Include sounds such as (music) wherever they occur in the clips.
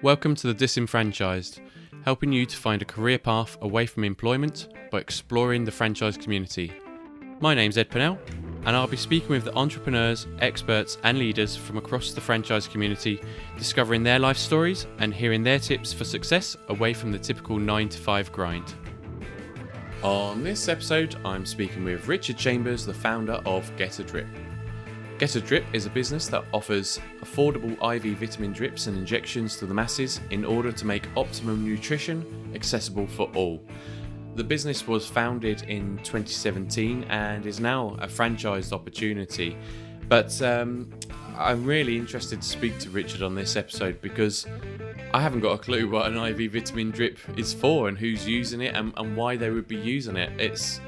Welcome to the Disenfranchised, helping you to find a career path away from employment by exploring the franchise community. My name's Ed Pennell, and I'll be speaking with the entrepreneurs, experts, and leaders from across the franchise community, discovering their life stories and hearing their tips for success away from the typical 9 to 5 grind. On this episode, I'm speaking with Richard Chambers, the founder of Get a Drip. Get a Drip is a business that offers affordable IV vitamin drips and injections to the masses in order to make optimum nutrition accessible for all. The business was founded in 2017 and is now a franchised opportunity. But um, I'm really interested to speak to Richard on this episode because I haven't got a clue what an IV vitamin drip is for and who's using it and, and why they would be using it. It's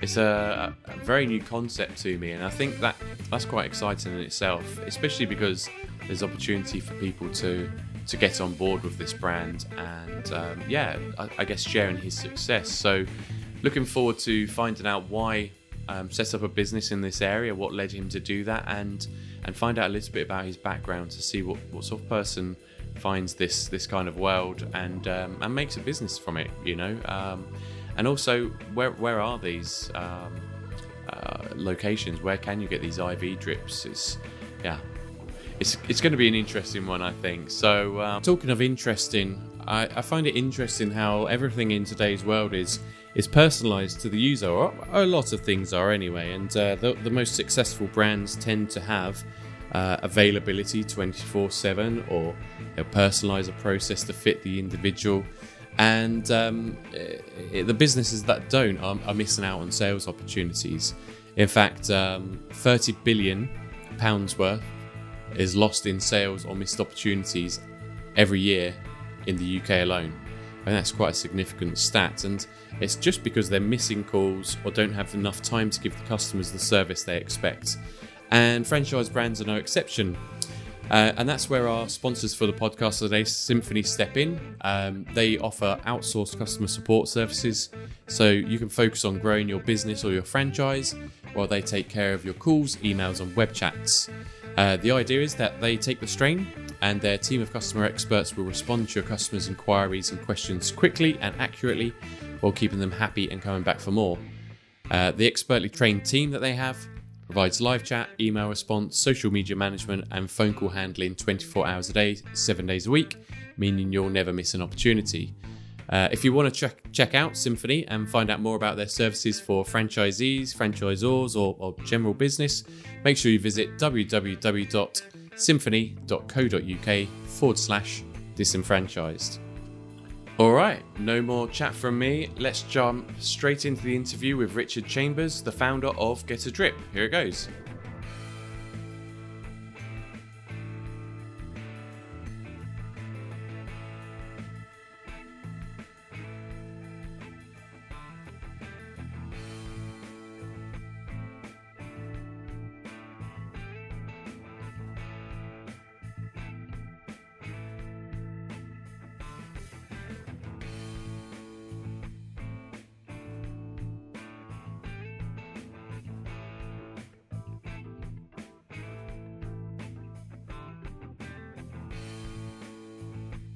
it's a, a, very new concept to me, and I think that that's quite exciting in itself, especially because there's opportunity for people to to get on board with this brand and um, yeah, I, I, guess sharing his success. So, looking forward to finding out why um, set up a business in this area, what led him to do that, and and find out a little bit about his background to see what, what sort of person finds this this kind of world and um, and makes a business from it. You know, um, and also where where are these um, uh, locations? Where can you get these IV drips? It's yeah, it's it's going to be an interesting one, I think. So um, talking of interesting, I, I, find it interesting how everything in today's world is is personalized to the user. Or a lot of things are anyway, and uh, the, the most successful brands tend to have uh, availability 24 7 or know, personalize a process to fit the individual. And um, it, the businesses that don't are, are, missing out on sales opportunities. In fact, um, 30 billion pounds worth is lost in sales or missed opportunities every year in the UK alone. And that's quite a significant stat. And it's just because they're missing calls or don't have enough time to give the customers the service they expect and franchise brands are no exception. Uh, and that's where our sponsors for the podcast today, Cymphony, step in. Um, they offer outsourced customer support services, so you can focus on growing your business or your franchise while they take care of your calls, emails, and web chats. Uh, the idea is that they take the strain, and their team of customer experts will respond to your customers' inquiries and questions quickly and accurately while keeping them happy and coming back for more. Uh, the expertly trained team that they have provides live chat, email response, social media management, and phone call handling 24 hours a day, seven days a week, meaning you'll never miss an opportunity. Uh, if you want to check, check out Cymphony and find out more about their services for franchisees, franchisors, or, or general business, make sure you visit www.cymphony.co.uk forward slash disenfranchised. All right, no more chat from me. Let's jump straight into the interview with Richard Chambers, the founder of Get a Drip. Here it goes.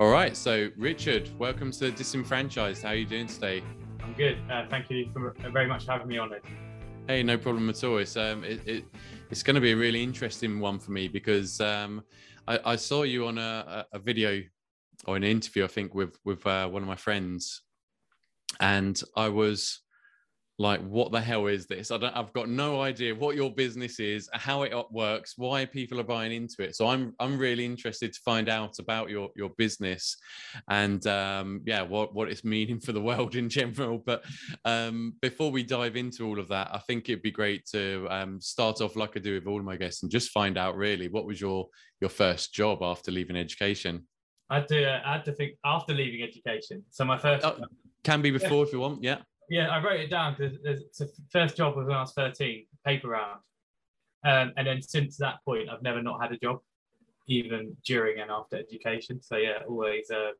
All right. So, Richard, welcome to Disenfranchised. How are you doing today? I'm good. Uh, thank you for, very much for having me on it. Hey, no problem at all. It's um, it, it it's going to be a really interesting one for me because um, I, I saw you on a, a video or an interview, I think, with with uh, one of my friends, and I was like what the hell is this? I don't i've got no idea what your business is how it works why people are buying into it. So i'm i'm really interested to find out about your your business and um, yeah what what it's meaning for the world in general. But um, before we dive into all of that i think it'd be great to um, start off like i do with all of my guests and just find out really what was your your first job after leaving education? I had to uh, i had to think after leaving education. So my first oh, can be before if you want yeah yeah, I wrote it down because the first job was when I was 13, paper round. Um, and then since that point, I've never not had a job, even during and after education. So yeah, always, uh,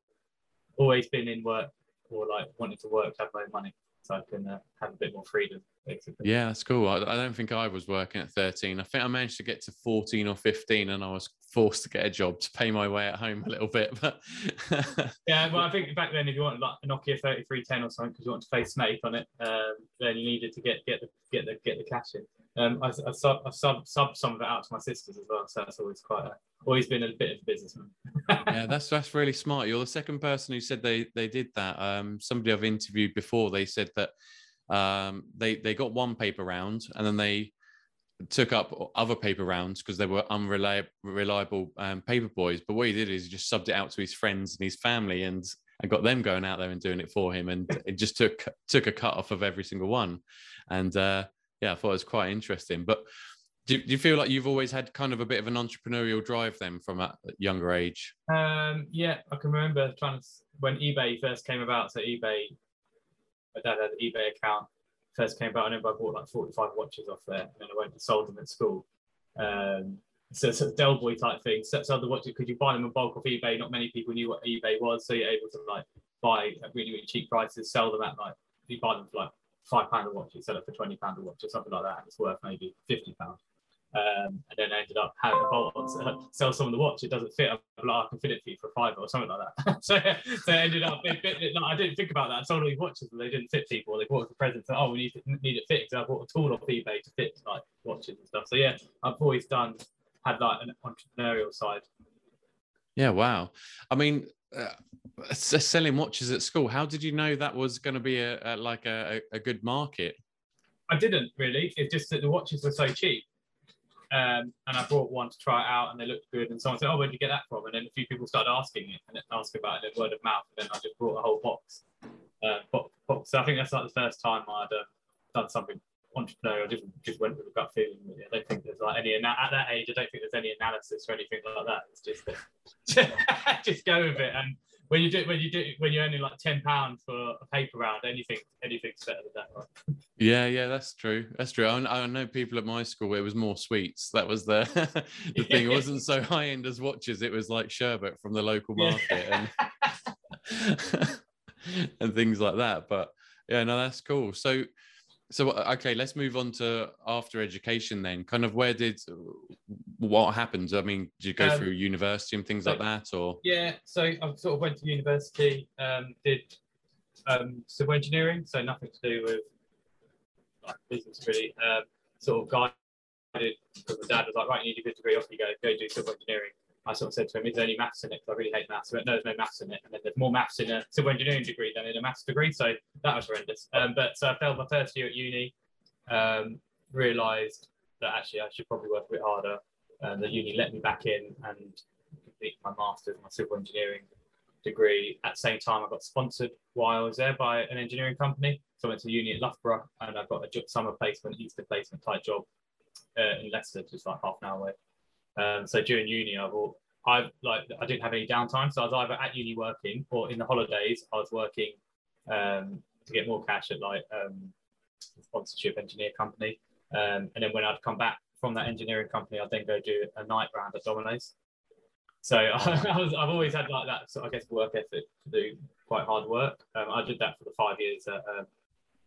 always been in work or like wanting to work to have my money. So I can uh, have a bit more freedom. Basically. Yeah, that's cool. I, I don't think I was working at 13. I think I managed to get to 14 or 15, and I was forced to get a job to pay my way at home a little bit. But (laughs) yeah, well, I think back then, if you wanted like a Nokia 3310 or something because you want to face Snake on it, um, then you needed to get get the get the get the cash in. Um, I, I, sub, I sub, sub some of it out to my sisters as well, so that's always quite a, always been a bit of a businessman. (laughs) yeah, that's that's really smart. You're the second person who said they they did that. Um, somebody I've interviewed before, they said that um, they they got one paper round and then they took up other paper rounds because they were unreliable um, paper boys. But what he did is he just subbed it out to his friends and his family and and got them going out there and doing it for him. And it just took took a cut off of every single one. And uh, yeah, I thought it was quite interesting. But do, do, you feel like you've always had kind of a bit of an entrepreneurial drive then from a younger age? Um, yeah, I can remember trying to when eBay first came about. So eBay, my dad had an eBay account first came about. I remember I bought like 45 watches off there, and I went and sold them at school. Um, so it's a Del Boy type thing. So, so the watches, could you buy them in bulk off eBay? Not many people knew what eBay was, so you're able to like buy at really really cheap prices, sell them at like you buy them for like five pound a watch, you sell it for twenty pound a watch or something like that, and it's worth maybe fifty pound. Um, and then I ended up having a bolt on, (laughs) sell some of the watch. It doesn't fit. I'm like, I can fit it for you for a five or something like that. (laughs) so, so I ended up. It, it, no, I didn't think about that. I sold all these watches and they didn't fit people. They bought it for presents. And, oh, we need to, need it fixed. I bought a tool off eBay to fit like watches and stuff. So yeah, I've always done had like an entrepreneurial side. Yeah. Wow. I mean, uh, selling watches at school. How did you know that was going to be a, a like a, a good market? I didn't really. It's just that the watches were so cheap um, and I brought one to try it out, and they looked good. And someone said, "Oh, where did you get that from?" And then a few people started asking it and ask about it, word of mouth. And then I just brought a whole box. Uh, box. So I think that's like the first time I'd uh, done something entrepreneurial. Just just went with a gut feeling. I don't think there's like any at that age. I don't think there's any analysis or anything like that. It's just (laughs) just go with it and when you do when you do when you're earning like ten pounds for a paper round, anything anything's better than that, right? Yeah, yeah, that's true. That's true. I, I know people at my school. It was more sweets. That was the (laughs) the thing. It wasn't so high end as watches. It was like sherbet from the local market and (laughs) and things like that. But yeah, no, that's cool. So so okay let's move on to after education then. Kind of where did what happened? I mean did you go um, through university and things so, like that or? Yeah so i sort of went to university um, did um, civil engineering so nothing to do with like, business really um, sort of guided because my dad was like right you need a good degree off you go go do civil engineering I sort of said to him, "Is there any maths in it? Because I really hate maths." Went, "No, there's no maths in it." And then there's more maths in a civil engineering degree than in a maths degree, so that was horrendous. Um, but so I failed my first year at uni. Um, realised that actually I should probably work a bit harder. And the uni let me back in and complete my masters, my civil engineering degree. At the same time, I got sponsored while I was there by an engineering company. So I went to uni at Loughborough, and I got a summer placement, Easter placement type job uh, in Leicester, just like half an hour away. Um, so during uni, I will I like I didn't have any downtime, so I was either at uni working or in the holidays I was working um, to get more cash at like um, sponsorship engineer company. Um, and then when I'd come back from that engineering company, I'd then go do a night round at Domino's. So (laughs) I was, I've always had like that, so I guess work ethic to do quite hard work. Um, I did that for the five years at um,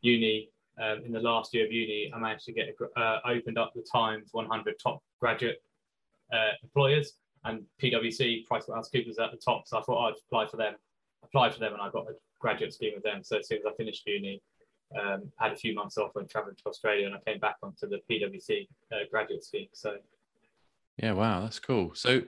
uni. Um, in the last year of uni, I managed to get uh, opened up the Times 100 top graduate uh, employers, and PwC, PricewaterhouseCoopers at the top. So I thought I'd apply for them, apply for them, and I got a graduate scheme with them. So as soon as I finished uni, um, had a few months off and travelled to Australia, and I came back onto the PwC uh, graduate scheme. So yeah, wow, that's cool. So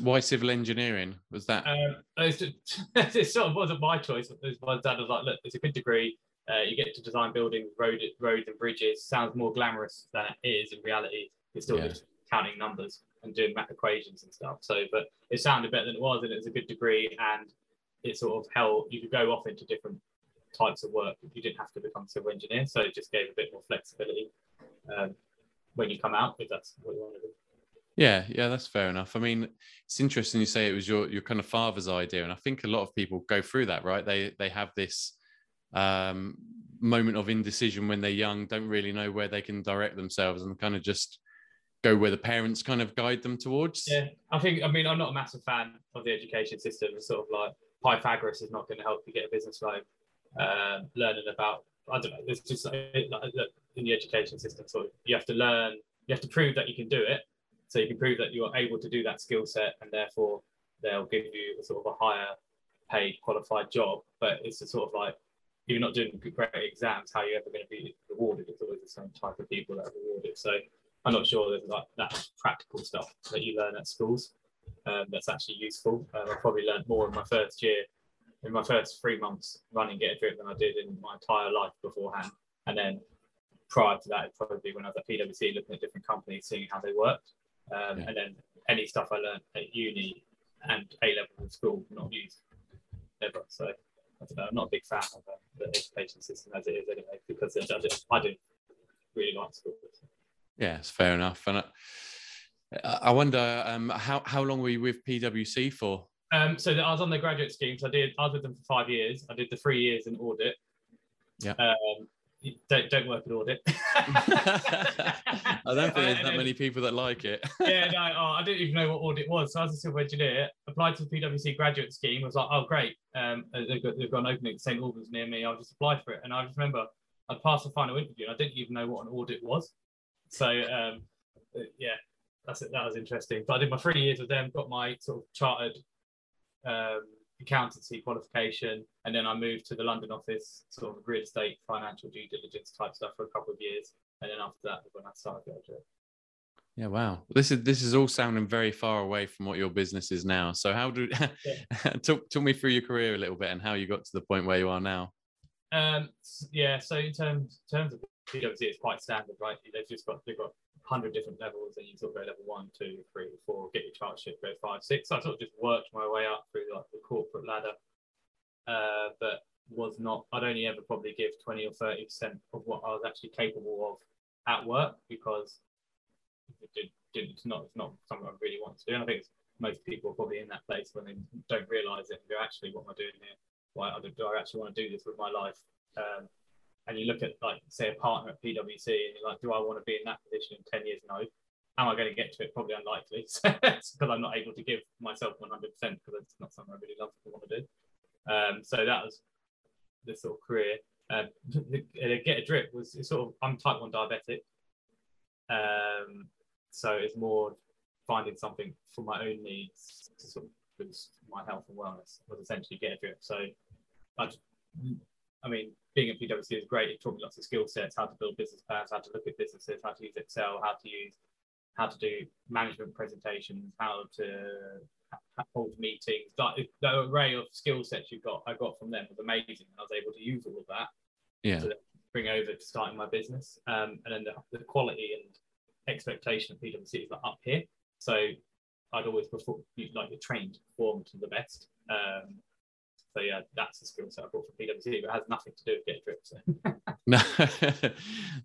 why civil engineering was that? Um, it (laughs) sort of wasn't my choice. My dad was like, "Look, it's a good degree. Uh, you get to design buildings, road, roads, and bridges. Sounds more glamorous than it is in reality. It's still yeah. Counting numbers and doing math equations and stuff. So, but it sounded better than it was, and it was a good degree, and it sort of held you could go off into different types of work. You didn't have to become a civil engineer, so it just gave a bit more flexibility um, when you come out if that's what you want to do. Yeah, yeah, that's fair enough. I mean, it's interesting you say it was your your kind of father's idea, and I think a lot of people go through that, right? They they have this um, moment of indecision when they're young, don't really know where they can direct themselves, and kind of just go where the parents kind of guide them towards. Yeah, I think. I mean, I'm not a massive fan of the education system. It's sort of like Pythagoras is not going to help you get a business loan. um, learning about I don't know. It's just like, like in the education system, so you have to learn, you have to prove that you can do it. So you can prove that you are able to do that skill set, and therefore they'll give you a sort of a higher paid qualified job. But it's a sort of like if you're not doing great exams, how are you ever going to be rewarded? It's always the same type of people that are rewarded. So I'm not sure there's like that practical stuff that you learn at schools um, that's actually useful. Um, I probably learned more in my first year, in my first three months running Get a Drip than I did in my entire life beforehand. And then prior to that, probably when I was at PwC looking at different companies, seeing how they worked. Um, yeah. And then any stuff I learned at uni and A level in school, not used ever. So I don't know, I'm not a big fan of uh, the education system as it is anyway, because I, just, I do really like school. Yeah, it's fair enough. And I, I wonder um, how, how long were you with PwC for? Um, so I was on the graduate scheme. So I did I was with them for five years. I did the three years in audit. Yeah. Um, don't don't work in audit. (laughs) I don't think there's that (laughs) many people that like it. (laughs) yeah, no, oh, I didn't even know what audit was. So I was a civil engineer, applied to the PwC graduate scheme. I was like, oh great, um, they've got, they've got an opening at St Albans near me. I'll just apply for it. And I just remember I passed the final interview, and I didn't even know what an audit was. So um, yeah, that's it. That was interesting. But I did my three years with them, got my sort of chartered um, accountancy qualification, and then I moved to the London office, sort of real estate, financial due diligence type stuff for a couple of years, and then after that, when I started graduate. Yeah, wow. This is this is all sounding very far away from what your business is now. So how do (laughs) yeah. talk talk me through your career a little bit and how you got to the point where you are now? Um, yeah. So in terms in terms of PwC, it's quite standard, right? They've just got they've got hundred different levels, and you sort of go level one, two, three, four, get your chartership, go five, six. So I sort of just worked my way up through like the corporate ladder, uh, but was not. I'd only ever probably give twenty or thirty percent of what I was actually capable of at work because it did, did, it's not it's not something I really want to do. And I think most people are probably in that place when they don't realise it go, actually, what am I doing here? Why do I actually want to do this with my life? Um, and you look at like say a partner at PwC and you're like, do I want to be in that position in 10 years? No. How am I going to get to it? Probably unlikely (laughs) because I'm not able to give myself 100% because it's not something I really love to want to do. Um, so that was the sort of career. Um, get a drip was sort of I'm type 1 diabetic. Um, so it's more finding something for my own needs to sort of boost my health and wellness was essentially get a drip. So I, I mean, being at PwC is great. It taught me lots of skill sets, how to build business plans, how to look at businesses, how to use Excel, how to use, how to do management presentations, how to hold meetings. Like the array of skill sets you got, I got from them was amazing. I was able to use all of that yeah. to bring over to starting my business. Um, and then the, the quality and expectation of PwC is like up here. So I'd always perform, like you're trained to perform to the best. Um, so yeah, that's the skill set I brought from PwC, but it has nothing to do with get drip. So. (laughs) no,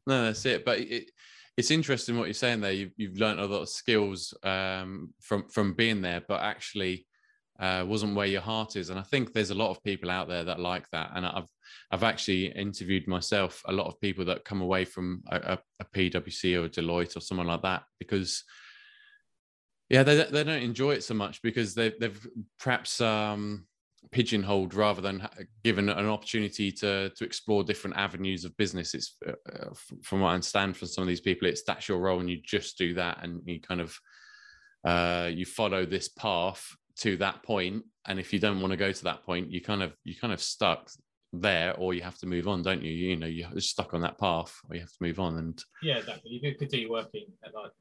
(laughs) no, that's it. But it, it's interesting what you're saying there. You've, you've learned a lot of skills um, from from being there, but actually uh, wasn't where your heart is. And I think there's a lot of people out there that like that. And I've I've actually interviewed myself a lot of people that come away from a, a PwC or a Deloitte or someone like that because yeah they, they don't enjoy it so much because they've they've perhaps um, pigeonholed rather than given an opportunity to to explore different avenues of business. It's uh, uh from what i understand from some of these people it's that's your role and you just do that and you kind of uh, you follow this path to that point. And if you don't want to go to that point you kind of you kind of stuck there or you have to move on don't you? You know you're stuck on that path or you have to move on and yeah exactly. You could continue working at like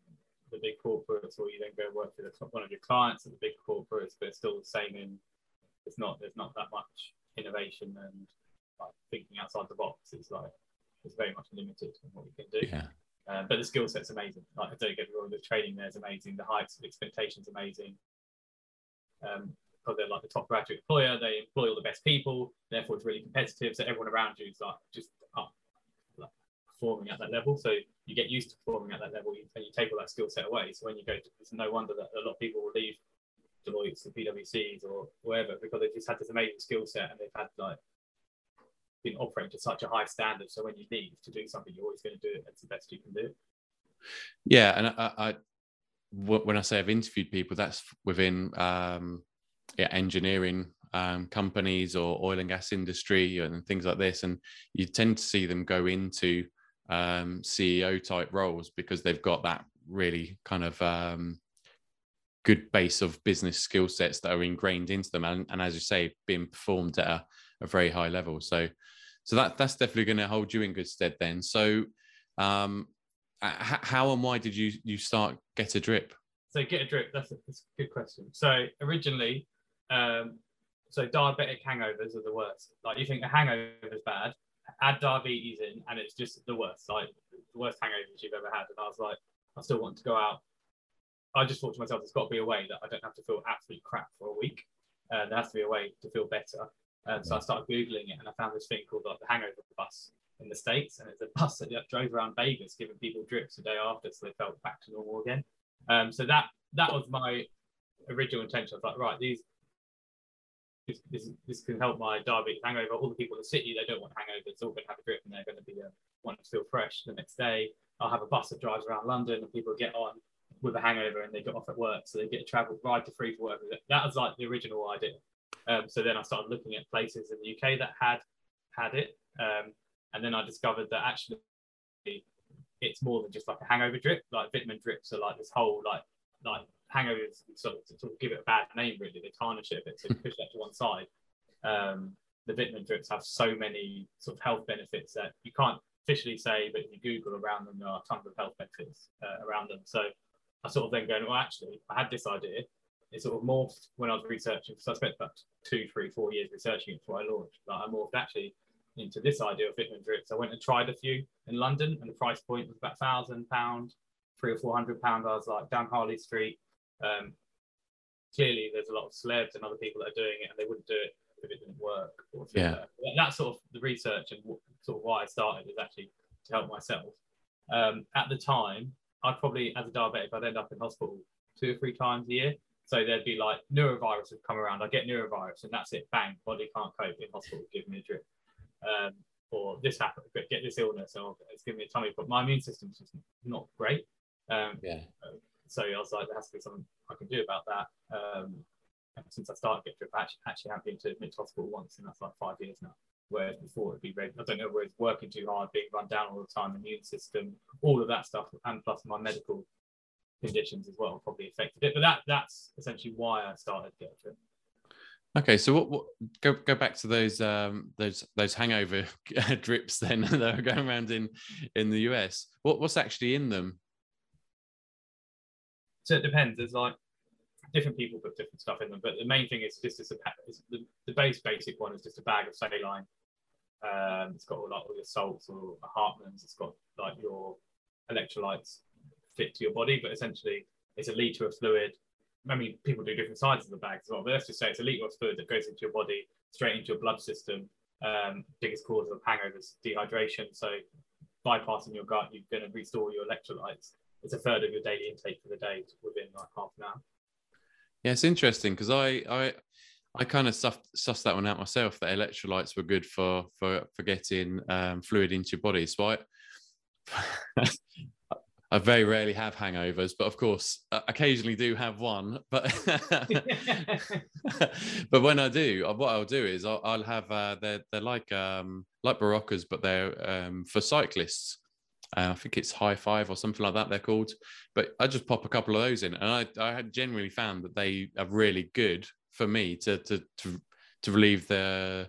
the big corporates or you then go work with one of your clients at the big corporates but it's still the same in it's not there's not that much innovation and like thinking outside the box. It's like it's very much limited in what we can do. Yeah. Um, but the skill set's amazing. Like I don't get me wrong, the training there is amazing. The heights of expectations amazing. Um, because they're like the top graduate employer, they employ all the best people. Therefore, it's really competitive. So everyone around you is like just up, like performing at that level. So you get used to performing at that level, and you take all that skill set away. So when you go, to, it's no wonder that a lot of people will leave Deloitte's or PwC's or wherever because they've just had this amazing skill set and they've had like been operating to such a high standard. So when you leave to do something, you're always going to do it. It's the best you can do. Yeah, and I, I when I say I've interviewed people, that's within um, yeah, engineering um, companies or oil and gas industry and things like this, and you tend to see them go into um, CEO type roles because they've got that really kind of um, good base of business skill sets that are ingrained into them, and, and as you say, being performed at a, a very high level. So, so that that's definitely going to hold you in good stead then. So, um, how and why did you you start get a drip? So get a drip. That's a, that's a good question. So originally, um, so diabetic hangovers are the worst. Like you think a hangover is bad, add diabetes in, and it's just the worst. Like the worst hangovers you've ever had. And I was like, I still want to go out. I just thought to myself, there's got to be a way that I don't have to feel absolutely crap for a week. Uh, there has to be a way to feel better. Um, so I started googling it, and I found this thing called like the Hangover Bus in the states, and it's a bus that drove around Vegas, giving people drips the day after, so they felt back to normal again. Um, so that that was my original intention. I was like, right, these this, this, this can help my diabetes hangover. All the people in the city, they don't want hangovers. They're all going to have a drip, and they're going to be uh, wanting to feel fresh the next day. I'll have a bus that drives around London, and people get on with a hangover, and they get off at work, so they get a travel ride to free for work. That was like the original idea. Um, so then I started looking at places in the UK that had had it, um, and then I discovered that actually it's more than just like a hangover drip. Like vitamin drips are like this whole like like hangovers sort of, sort of give it a bad name really. They tarnish it a bit, so push that to one side. Um, the vitamin drips have so many sort of health benefits that you can't officially say, but if you Google around them, there are tons of health benefits uh, around them. So I sort of then going, well, actually, I had this idea. It sort of morphed when I was researching. So I spent about two, three, four years researching it before I launched. Like I morphed actually into this idea of vitamin drips. I went and tried a few in London, and the price point was about thousand pound, three or four hundred pound. I was like down Harley Street. Um, clearly, there's a lot of celebs and other people that are doing it, and they wouldn't do it if it didn't work. yeah, that. that's sort of the research and sort of why I started is actually to help myself. Um, at the time, I'd probably, as a diabetic, I'd end up in hospital two or three times a year. So there'd be like norovirus would come around. I get norovirus, and that's it. Bang, body can't cope in hospital. Give me a drip. Um, or this happened, get this illness, or it's giving me a tummy. But my immune system's just not great. Um, yeah. So I was like, there has to be something I can do about that. Um, since I started Get Drip, I actually, actually have been to admit to hospital once, and that's like five years now. Whereas before it'd be. I don't know where it's working too hard, being run down all the time, immune system, all of that stuff, and plus my medical conditions as well probably affected it. But that that's essentially why I started Get Drip. Okay, so what, what go go back to those um those those hangover (laughs) drips then (laughs) that are going around in in the US. What what's actually in them? So it depends. There's like different people put different stuff in them, but the main thing is just it's a, it's the, the base basic one is just a bag of saline. Um, it's got all, like, all your salts or Hartmann's. It's got like your electrolytes fit to your body, but essentially it's a liter of fluid. I mean, people do different sizes of the bags as well, but let's just say it's a liter of fluid that goes into your body, straight into your blood system. Um, biggest cause of hangovers, dehydration. So bypassing your gut, you're going to restore your electrolytes. It's a third of your daily intake for the day within like half an hour. Yeah, it's interesting because I I I kind of sussed, sussed that one out myself. That electrolytes were good for for for getting um, fluid into your body. So I (laughs) I very rarely have hangovers, but of course, occasionally do have one. But (laughs) but when I do, uh, what I'll do is I'll, I'll have uh, they're they're like um, like Beroccas, but they're um, for cyclists. Uh, I think it's High Five or something like that they're called. But I just pop a couple of those in, and I I had generally found that they are really good for me to to to, to relieve the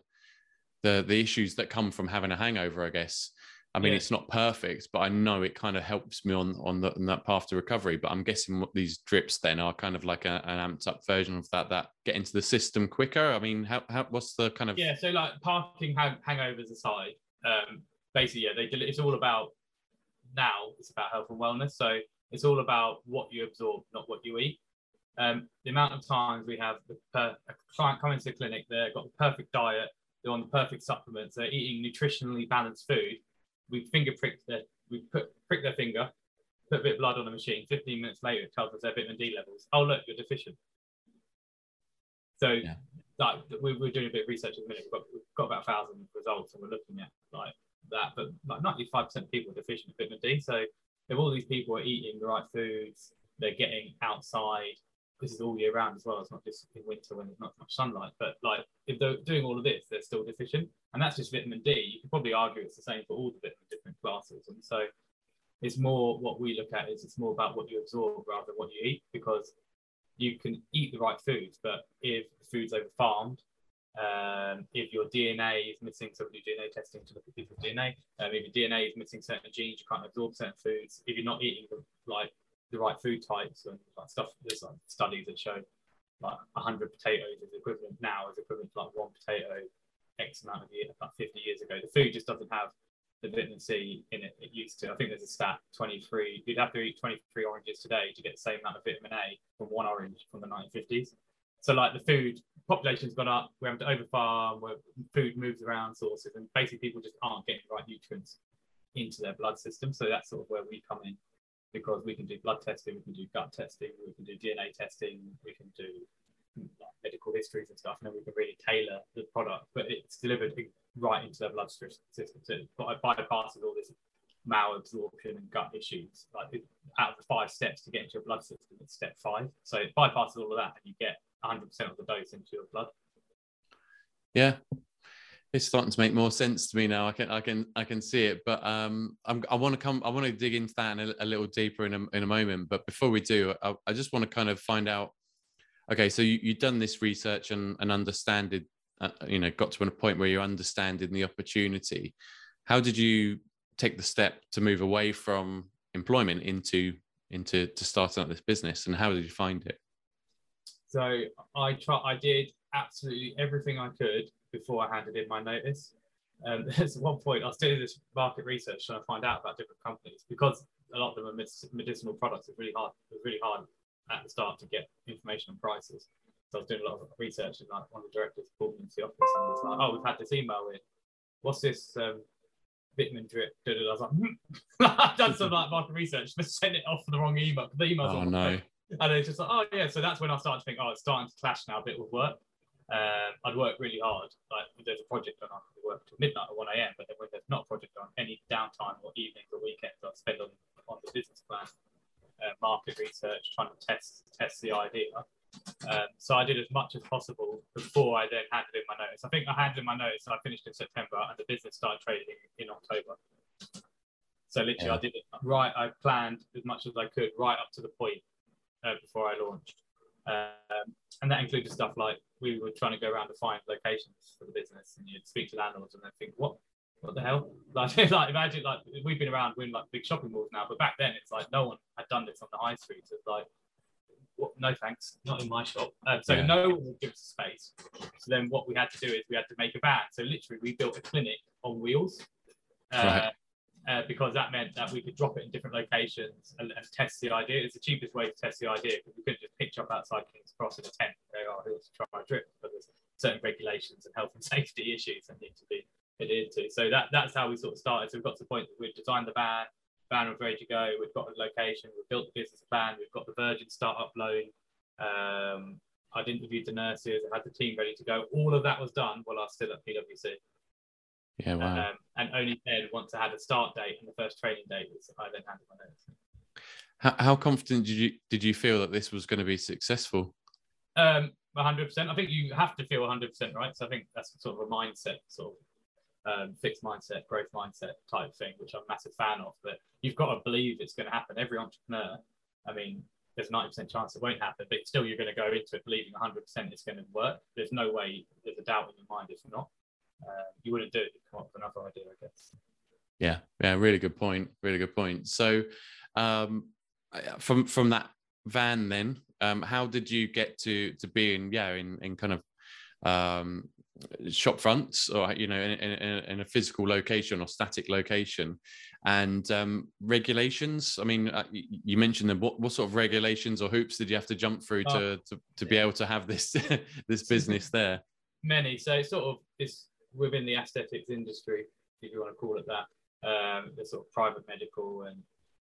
the the issues that come from having a hangover. I guess. I mean, yeah. it's not perfect, but I know it kind of helps me on on, the, on that path to recovery. But I'm guessing what these drips then are kind of like a, an amped up version of that that get into the system quicker. I mean, how, how what's the kind of yeah? So like parking hang- hangovers aside, um, basically, yeah, they it's all about now it's about health and wellness. So it's all about what you absorb, not what you eat. Um, the amount of times we have the per, a client come into the clinic, they've got the perfect diet, they're on the perfect supplements, they're eating nutritionally balanced food. We finger prick their, we put prick their finger, put a bit of blood on the machine. 15 minutes later, it tells us their vitamin D levels. Oh, look, you're deficient. So, yeah. like, we, are doing a bit of research at the minute. We've got, we've got about a thousand results, and we're looking at like that, but like 95% of people are deficient in vitamin D. So if all these people are eating the right foods, they're getting outside, this is all year round as well. It's not just in winter when there's not much sunlight. But like if they're doing all of this, they're still deficient, and that's just vitamin D. You could probably argue it's the same for all the different classes, and so it's more what we look at is it's more about what you absorb rather than what you eat because you can eat the right foods, but if the food's over farmed, um, if your DNA is missing, so we do DNA testing to look at people's DNA. Um, if your DNA is missing certain genes, you can't absorb certain foods. If you're not eating the, like the right food types and like stuff, there's like studies that show like 100 potatoes is equivalent now is equivalent to like one potato X amount of years, like 50 years ago. The food just doesn't have the vitamin C in it it used to. I think there's a stat 23. You'd have to eat 23 oranges today to get the same amount of vitamin A from one orange from the 1950s. So like the food population's gone up, we're having to overfarm, where food moves around sources, and basically people just aren't getting the right nutrients into their blood system. So that's sort of where we come in because we can do blood testing, we can do gut testing, we can do DNA testing, we can do like, medical histories and stuff, and then we can really tailor the product, but it's delivered right into their blood system. So it bypasses all this malabsorption and gut issues. Like it, out of the five steps to get into your blood system, it's step five. So it bypasses all of that, and you get 100% of the dose into your blood. Yeah, it's starting to make more sense to me now. I can I can I can see it, but um, I'm, i want to come. I want to dig into that a, a, little deeper in a, in a moment. But before we do, I, I just want to kind of find out. Okay, so you, you've done this research and, and understand it. Uh, you know, got to a point where you're understanding the opportunity. How did you take the step to move away from employment into into to starting up this business, and how did you find it? So I try. I did absolutely everything I could before I handed in my notice. Um, (laughs) there's one point I was doing this market research trying to find out about different companies because a lot of them are medicinal products. It's really hard. It's really hard at the start to get information on prices. So I was doing a lot of research, and like one of the directors called me into the office and was like, "Oh, we've had this email in. What's this um, vitamin drip?" I was like, hmm. (laughs) "I've done some like market research, but sent it off for the wrong email. The email's oh, no. And it's just like, oh yeah. So that's when I started to think, oh, it's starting to clash now a bit with work. Um, I'd work really hard. Like if there's a project on, I could work till midnight or 1 a.m. But then when there's not a project on, any downtime or evenings or weekends, I'd spend on, on the business plan, uh, market research, trying to test test the idea. Um, so I did as much as possible before I then handed in my notice. I think I handed in my notice and I finished in September, and the business started trading in October. So literally, yeah. I did it right. I planned as much as I could right up to the point uh, before I launched. Um, and that included stuff like we were trying to go around to find locations for the business, and you'd speak to landlords and then think, what, what the hell? (laughs) Like, like imagine like we've been around we're in like big shopping malls now, but back then it's like no one had done this on the high street. It's like, what, no thanks, not in my shop. Um, so yeah. no one would give us space. So then what we had to do is we had to make a van. So literally we built a clinic on wheels. Uh, right uh, because that meant that we could drop it in different locations and, and, test the idea. It's the cheapest way to test the idea because we couldn't just pitch up outside King's Cross in a tent and go, oh, here's try a drip, but there's certain regulations and health and (laughs) safety issues that need to be adhered to. So that, that's how we sort of started. So we've got to the point that we've designed the van, van was ready to go, we've got the location, we've built the business plan, we've got the Virgin startup loan. Um, I'd interviewed the nurses, I had the team ready to go. All of that was done while I was still at PwC. Yeah, wow. Um, and only then, once I had a start date and the first training date, was I then handed my notice. How, how confident did you did you feel that this was going to be successful? Um, 100%. I think you have to feel 100%, right? So I think that's sort of a mindset, sort of um, fixed mindset, growth mindset type thing, which I'm a massive fan of. But you've got to believe it's going to happen. Every entrepreneur, I mean, there's a 90% chance it won't happen, but still you're going to go into it believing 100% it's going to work. There's no way there's a doubt in your mind it's not uh, you wouldn't do it. You'd come up with another idea, I guess. Yeah, yeah, really good point. Really good point. So, um, from from that van, then, um, how did you get to to being yeah in in kind of um, shop fronts or you know in, in, in, a physical location or static location and um, regulations i mean uh, you mentioned them what, what sort of regulations or hoops did you have to jump through oh, to, to, to yeah. be able to have this (laughs) this (laughs) business there many so it's sort of this within the aesthetics industry, if you want to call it that. Um, the sort of private medical and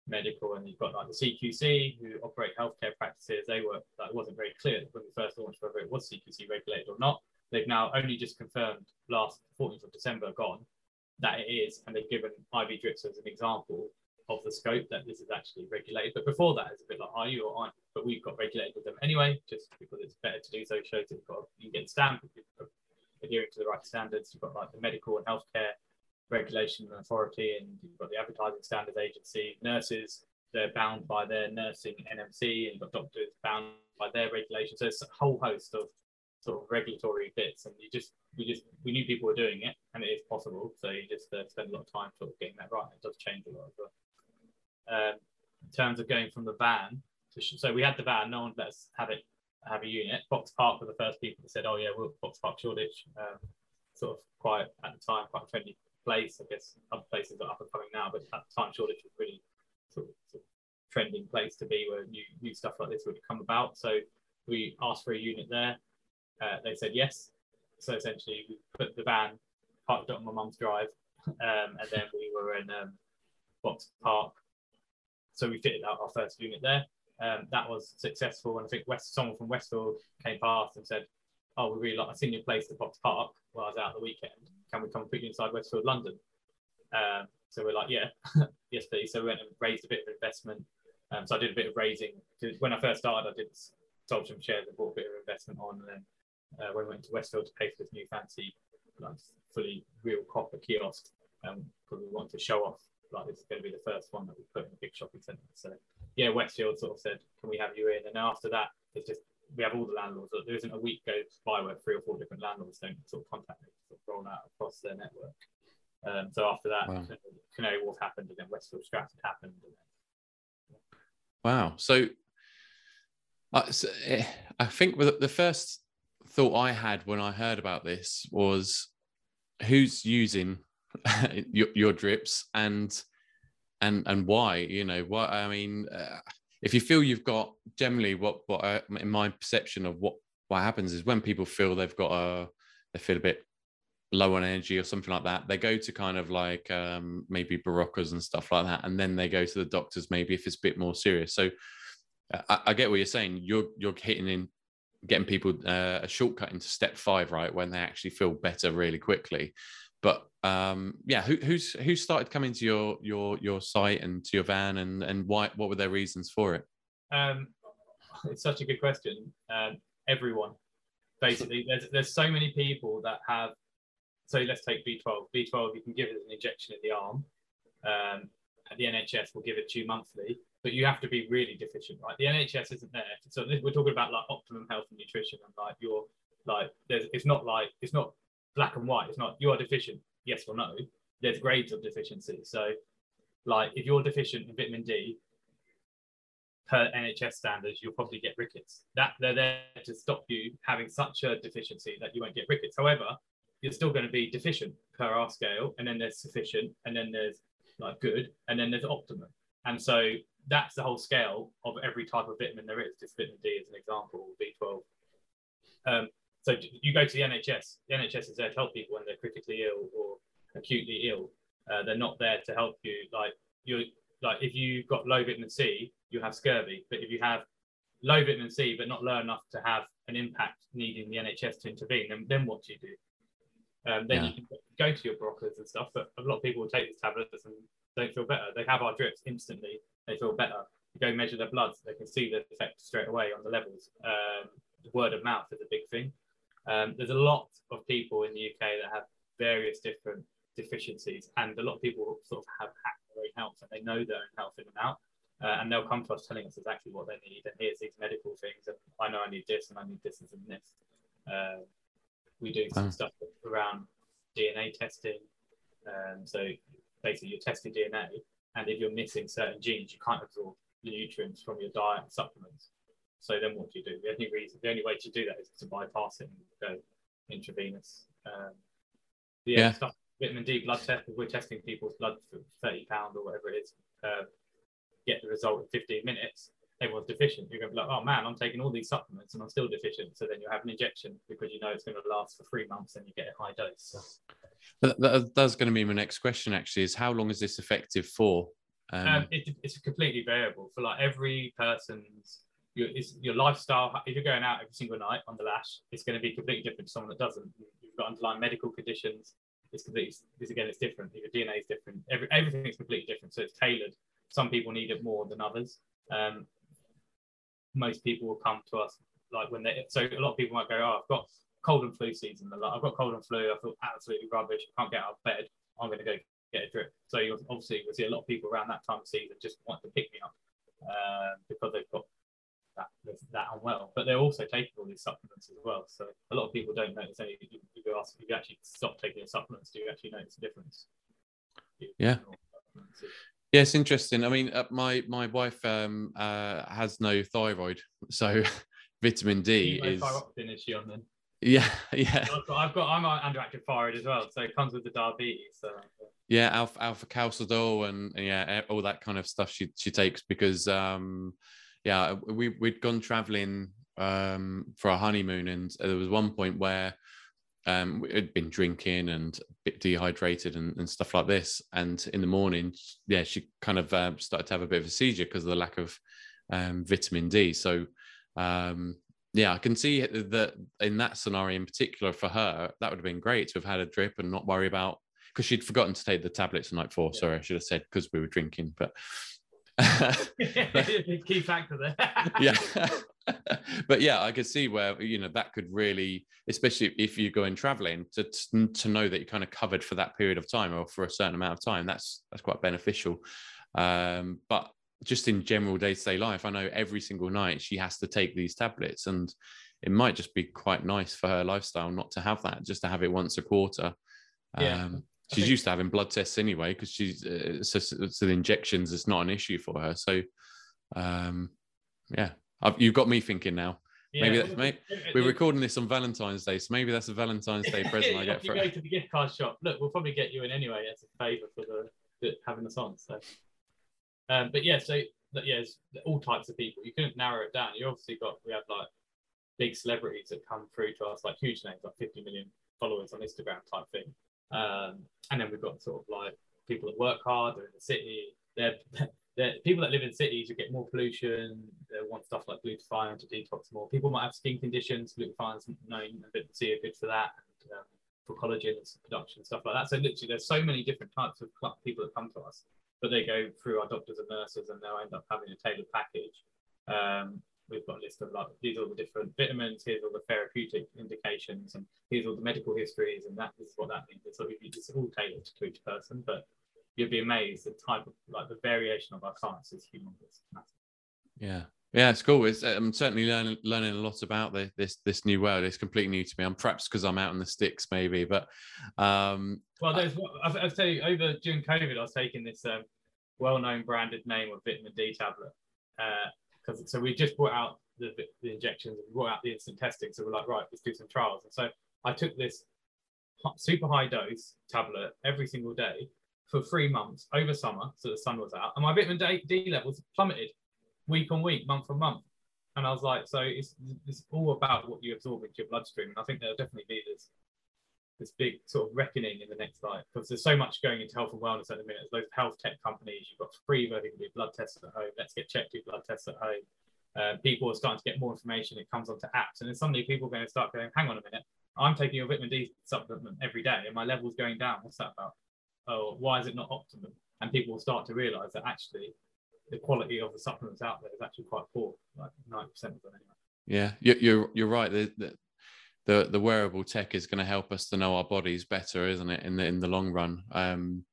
medical, and you've got like the CQC who operate healthcare practices. They were that wasn't very clear when we first launched whether it was CQC regulated or not. They've now only just confirmed last 14th of December gone that it is, and they've given IV drips as an example of the scope that this is actually regulated. But before that, it's a bit like, are you or aren't you? but we've got regulated with them anyway, just because it's better to do so. Shows that you've got you get stamped adhering to the right standards. You've got like the medical and healthcare regulation and authority, and you've got the advertising standards agency. Nurses, they're bound by their nursing NMC, and you've got doctors bound by their regulations. So it's a whole host of sort of regulatory bits, and you just we just we knew people were doing it, and it is possible. So you just uh, spend a lot of time sort of getting that right. It does change a lot well. Um, in terms of going from the van to sh- so we had the van, no one let us have it have a unit. Boxpark were the first people that said, "Oh yeah, we'll Boxpark Shoreditch." Um, sort of quite at the time, quite a trendy place. I guess other places are up and coming now, but at the time, Shoreditch was really sort of, sort of trending place to be where new new stuff like this would come about. So we asked for a unit there. Uh, they said yes. So essentially, we put the van parked on my mum's drive, um, and then we were in um, Box Park. So we fitted out our first unit there. Um, that was successful, and I think West, someone from Westfield came past and said, "Oh, we really like. I seen your place at Boxpark while I was out the weekend. Can we come put you inside Westfield London?" Um, so we're like, "Yeah, (laughs) yes, please." So we went and raised a bit of investment. Um, so I did a bit of raising. When I first started, I did sold some shares and bought a bit of investment on, and then uh, when we went to Westfield to pay for this new fancy, like fully real copper kiosk, um, because we want to show off like this is going to be the first one that we put in a big shopping centre. So yeah, Westfield sort of said, "Can we have you in?" And after that, it's just we have all the landlords. There isn't a week goes by where three or four different landlords don't sort of contact me, sort of roll out across their network. Um, so after that, wow. Canary Wharf happened, and then Westfield Stratford happened. Then, yeah. Wow. So, uh, so eh, I think the first thought I had when I heard about this was who's using (laughs) your, your, drips and and and why you know what i mean uh, if you feel you've got generally what what I, in my perception of what what happens is when people feel they've got a they feel a bit low on energy or something like that they go to kind of like um, maybe Beroccas and stuff like that and then they go to the doctors maybe if it's a bit more serious. So I, I, get what you're saying. You're you're hitting in getting people uh, a shortcut into step five right when they actually feel better really quickly but um, yeah, who, who's who started coming to your your your site and to your van, and and why? What were their reasons for it? Um, it's such a good question. Um, everyone, basically, (laughs) there's there's so many people that have. So let's take B12. B12, you can give it an injection in the arm. Um, and the NHS will give it to you monthly, but you have to be really deficient, right? The NHS isn't there. So we're talking about like optimum health and nutrition, and like your like there's it's not like it's not black and white. It's not you are deficient, yes or no. There's grades of deficiency. So, like if you're deficient in vitamin D, per NHS standards, you'll probably get rickets. That they're there to stop you having such a deficiency that you won't get rickets. However, you're still going to be deficient per our scale, and then there's sufficient, and then there's like good, and then there's optimum. And so that's the whole scale of every type of vitamin there is. Just vitamin D as an example, B12. Um, so you go to the NHS. The NHS is there to help people when they're critically ill or acutely ill. Uh, they're not there to help you. Like you, like if you've got low vitamin C, you have scurvy. But if you have low vitamin C but not low enough to have an impact needing the NHS to intervene, then, then what do you do? Um, then yeah. you can go to your Beroccas and stuff, but a lot of people will take these tablets and don't feel better. They have our drips instantly, they feel better. You go measure their bloods, they can see the effect straight away on the levels. Um, word of mouth is a big thing. Um, there's a lot of people in the UK that have various different deficiencies, and a lot of people sort of have hacked their own health and they know their own health in and out. Uh, and they'll come to us telling us exactly what they need, and here's these medical things, and I know I need this, and I need this, and this. Uh, we do some stuff around DNA testing. Um, so basically, you're testing DNA, and if you're missing certain genes, you can't absorb the nutrients from your diet and supplements. So then what do you do? The only reason, the only way to do that is to bypass it and go intravenous. Um, yeah, yeah. Stuff, vitamin D blood test. If we're testing people's blood for thirty pound or whatever it is, uh, get the result in fifteen minutes. Everyone's deficient. You're going to be like, oh man, I'm taking all these supplements and I'm still deficient. So then you have an injection because you know it's going to last for three months and you get a high dose. So. That, that, that's going to be my next question. Actually, is how long is this effective for? Um, um, it, it's completely variable for like every person's your, your lifestyle. If you're going out every single night on the lash, it's going to be completely different to someone that doesn't. You've got underlying medical conditions. It's completely. This again, it's different. Your DNA is different. Every, everything is completely different. So it's tailored. Some people need it more than others. Um, most people will come to us like when they. So a lot of people might go, "Oh, I've got cold and flu season. I've got cold and flu. I feel absolutely rubbish. I can't get out of bed. I'm going to go get a drip." So you obviously we see a lot of people around that time of season just want to pick me up uh, because they've got that that unwell. But they're also taking all these supplements as well. So a lot of people don't notice any. If you ask if you actually stop taking the supplements, do you actually notice a difference? Yeah. Yeah, it's interesting. I mean, uh, my my wife um, uh, has no thyroid, so (laughs) vitamin D is. is she on then? Yeah, (laughs) yeah. I've got, I've got I'm underactive thyroid as well, so it comes with the diabetes. So. Yeah, alpha alfacalcidol and yeah, all that kind of stuff she she takes because um, yeah, we we'd gone traveling um for our honeymoon and there was one point where um, had been drinking and a bit dehydrated and, and, stuff like this. And in the morning, yeah, she kind of uh, started to have a bit of a seizure because of the lack of um, vitamin D. So, um, yeah, I can see that in that scenario in particular for her, that would have been great to have had a drip and not worry about because she'd forgotten to take the tablets the night before. Yeah. Sorry, I should have said because we were drinking, but (laughs) (laughs) key factor there. (laughs) yeah. but yeah, I could see where you know that could really, especially if you're going traveling, to to know that you're kind of covered for that period of time or for a certain amount of time. That's that's quite beneficial. Um, but just in general day to day life, I know every single night she has to take these tablets, and it might just be quite nice for her lifestyle not to have that, just to have it once a quarter. Yeah. Um, she's used to having blood tests anyway because she's uh, so, so, the injections it's not an issue for her. So, um, yeah, I've, you've got me thinking now. Yeah. Maybe that's maybe we're recording this on Valentine's Day, so maybe that's a Valentine's Day (laughs) present I get for you. Go to the gift card shop. Look, we'll probably get you in anyway as a favour for the, the having us on. So, um, but yeah, so yeah, all types of people. You couldn't narrow it down. You obviously got we have like big celebrities that come through to us, like huge names, like 50 million followers on Instagram type thing. Um, and then we've got sort of like people that work hard, they're in the city, they're, (laughs) they're people that live in cities who get more pollution, they want stuff like glutathione to detox more. People might have skin conditions, glutathione's known a bit C good for that, and um, for collagen production, stuff like that. So literally there's so many different types of people that come to us, but they go through our doctors and nurses and they'll end up having a tailored package. Um, we've got a list of like these are all the different vitamins, here's all the therapeutic indications, and here's all the medical histories, and that is what that means. It's, it's all tailored to each person, but you'd be amazed the type of like the variation of our clients is humongous. Yeah. Yeah, it's cool. It's, I'm certainly learning learning a lot about the, this this new world. It's completely new to me. I'm perhaps because I'm out in the sticks, maybe. But um, well, there's tell you over during COVID, I was taking this um, well-known branded name of vitamin D tablet, uh, because so we just brought out the, the injections and we brought out the instant testing. So we're like, right, let's do some trials. And so I took this super high dose tablet every single day for three months over summer, so the sun was out, and my vitamin D levels plummeted week on week, month on month. And I was like, so it's, it's all about what you absorb into your bloodstream. And I think there'll definitely be this this big sort of reckoning in the next life because there's so much going into health and wellness at the minute. There's those health tech companies. You've got free can do blood tests at home. Let's get checked, do blood tests at home. Uh, people are starting to get more information. It comes onto apps, and then suddenly people are going to start going, "Hang on a minute, I'm taking a vitamin D supplement every day, and my level's going down. What's that about? Oh, why is it not optimum?" And people will start to realise that actually the quality of the supplements out there is actually quite poor, like 90% of them anyway. Yeah, you're you're right. The the wearable tech is going to help us to know our bodies better, isn't it? In the in the long run. Um,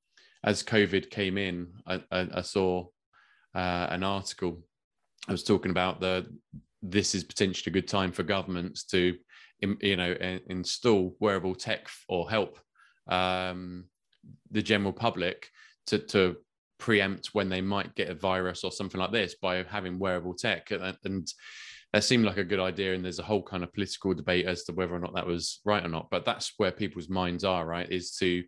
as COVID came in, I, I, I saw uh, an article. I was talking about the this is potentially a good time for governments to, you know, install wearable tech or help um, the general public to to preempt when they might get a virus or something like this by having wearable tech and, and that seemed like a good idea and there's a whole kind of political debate as to whether or not that was right or not but that's where people's minds are right is to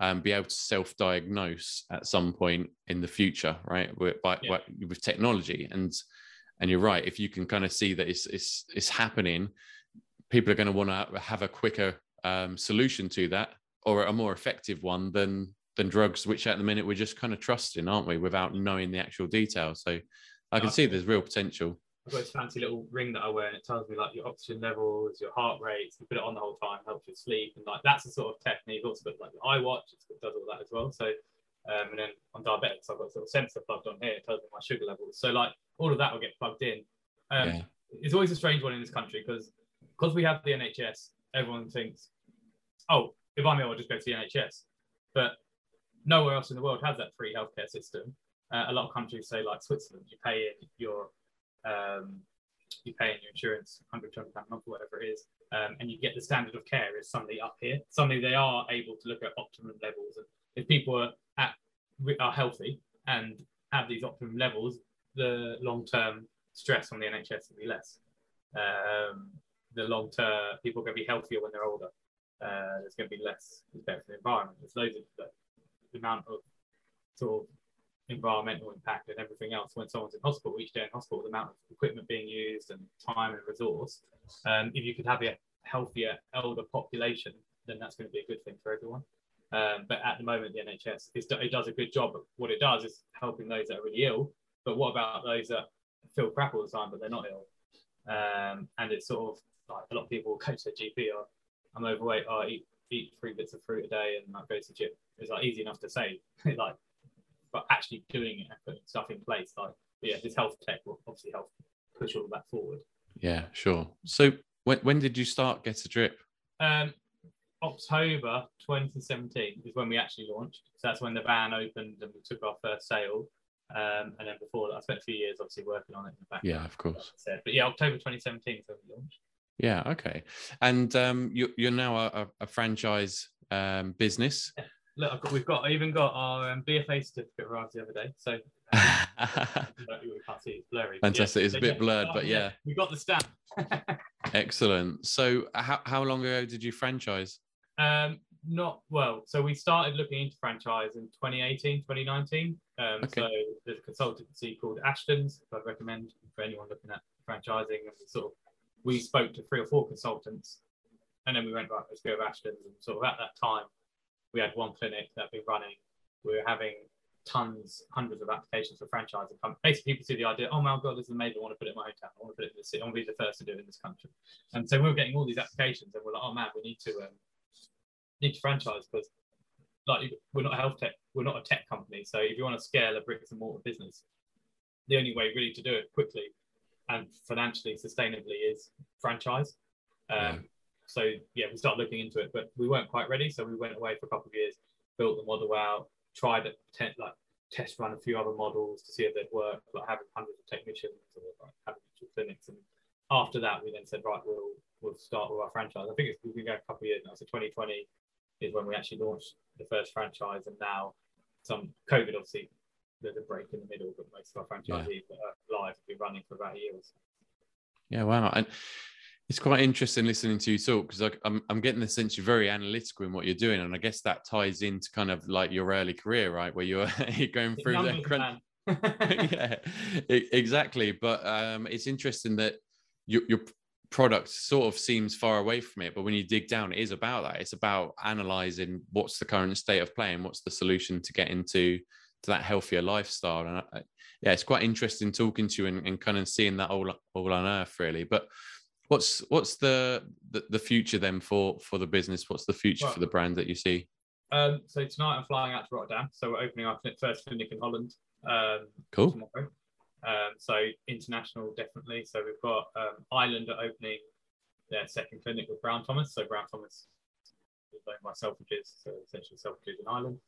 um, be able to self-diagnose at some point in the future right with, by, yeah. with technology. And and you're right if you can kind of see that it's it's, it's happening people are going to want to have a quicker um, solution to that or a more effective one than than drugs which at the minute we're just kind of trusting aren't we without knowing the actual details. So i can see there's real potential I've got this fancy little ring that I wear, and it tells me like your oxygen levels, your heart rate. You put it on the whole time, helps you sleep, and like that's the sort of technique. Also got like the iWatch, it does all that as well. So, um, and then on diabetics, I've got a sort of sensor plugged on here, it tells me my sugar levels. So like all of that will get plugged in, Um, Yeah. It's always a strange one in this country because because we have the NHS, everyone thinks, oh, if I'm ill, I'll just go to the NHS. But nowhere else in the world has that free healthcare system. Uh, a lot of countries say, like Switzerland, you pay in your um, you pay in your insurance, 100, 200 pound a month, whatever it is, um, and you get the standard of care is suddenly up here. Suddenly they are able to look at optimum levels. And if people are at are healthy and have these optimum levels, the long term stress on the NHS will be less. Um, the long term people are going to be healthier when they're older. Uh, there's going to be less it's for the environment. There's loads of the, the amount of sort of environmental impact and everything else when someone's in hospital each day in hospital, the amount of equipment being used and time and resource. Um, if you could have a healthier elder population, then that's going to be a good thing for everyone. Um, but at the moment, the NHS is, it does a good job. Of what it does is helping those that are really ill. But what about those that feel crap all the time, but they're not ill? Um, and it's sort of like a lot of people (laughs) go to the GP or I'm overweight, or I eat, eat three bits of fruit a day and I go to gym. It's like easy enough to say, (laughs) like, but actually doing it and putting stuff in place, like, yeah, this health tech will obviously help push all of that forward. Yeah, sure. So when when did you start Get a Drip? Um, October 2017 is when we actually launched. So that's when the van opened and we took our first sale. Um, and then before that, I spent a few years obviously working on it in the back. Yeah, of course. But yeah, October 2017 is when we launched. Yeah, okay. And um, you, you're now a, a franchise um, business. Look, I've got, we've got I even got our um, BFA certificate arrived the other day. So (laughs) um, you can't see it's blurry. Fantastic. yeah, It's a bit yeah, blurred, but yeah, we got the stamp. (laughs) excellent. So how, how long ago did you franchise? Um, not well. So we started looking into franchise in 2018, 2019. Um, Okay. So there's a consultancy called Ashton's. I'd recommend for anyone looking at franchising. And sort of we spoke to three or four consultants, and then we went right. Let's go with Ashton's. And sort of at that time, we had one clinic that had been running. We were having tons, hundreds of applications for franchising. Basically, people see the idea. Oh my god, this is amazing! I want to put it in my hometown. I want to put it in the city. I want to be the first to do it in this country. And so we were getting all these applications, and we're like, oh man, we need to um, need to franchise because like we're not a health tech, we're not a tech company. So if you want to scale a bricks and mortar business, the only way really to do it quickly and financially sustainably is franchise. Um. So yeah, we started looking into it, but we weren't quite ready. So we went away for a couple of years, built the model out, tried it, like test run a few other models to see if they'd work, like having hundreds of technicians or like having clinics. And after that, we then said, right, we'll we'll start with our franchise. I think it's, we've been going a couple of years now. So 2020 is when we actually launched the first franchise, and now some COVID obviously there's a break in the middle, but most of our franchisees that are live have been running for about a year or so. Yeah, wow. And it's quite interesting listening to you talk because I'm, I'm getting the sense you're very analytical in what you're doing. And I guess that ties into kind of like your early career, right? Where you're, (laughs) you're going through the crunch. (laughs) yeah, exactly. But um, it's interesting that your, your product sort of seems far away from it, but when you dig down, it is about that. It's about analyzing what's the current state of play and what's the solution to get into to that healthier lifestyle. And I, yeah, it's quite interesting talking to you and, and kind of seeing that all all on earth, really. But what's what's the, the the future then for for the business? What's the future Well- for the brand that you see? Um, so tonight I'm flying out to Rotterdam. So we're opening our first clinic in Holland um, Cool. tomorrow. Um, so international definitely. So we've got um, Ireland are opening their second clinic with Brown Thomas. So Brown Thomas is owned by Selfridges, so essentially Selfridges in Ireland.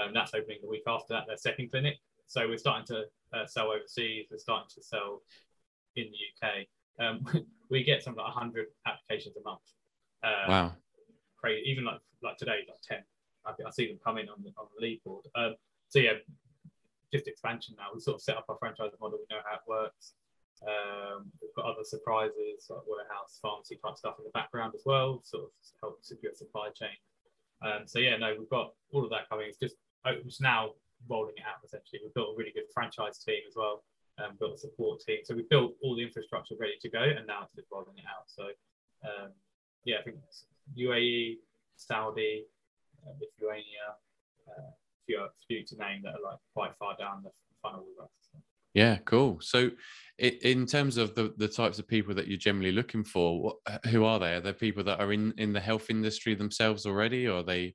Um, that's opening the week after that, their second clinic. So we're starting to uh, sell overseas. We're starting to sell in the UK. Um, (laughs) we get something like 100 applications a month. Uh, Wow. crazy. Even like like today, like ten. I, I see them coming on the on the lead board. Um, so yeah, just expansion now. We sort of set up our franchise model. We know how it works. Um, we've got other surprises like warehouse, pharmacy type stuff in the background as well, sort of help secure supply chain. Um, so yeah, no, we've got all of that coming. It's just oh, it's now rolling it out essentially. We've built a really good franchise team as well. Um, built a support team. So we built all the infrastructure ready to go, and now it's just rolling it out. So um, yeah, I think UAE, Saudi, uh, Lithuania, uh, few, few to name that are like quite far down the funnel with us. Yeah, cool. So, in terms of the, the types of people that you're generally looking for, what, who are they? Are there people that are in, in the health industry themselves already, or are they?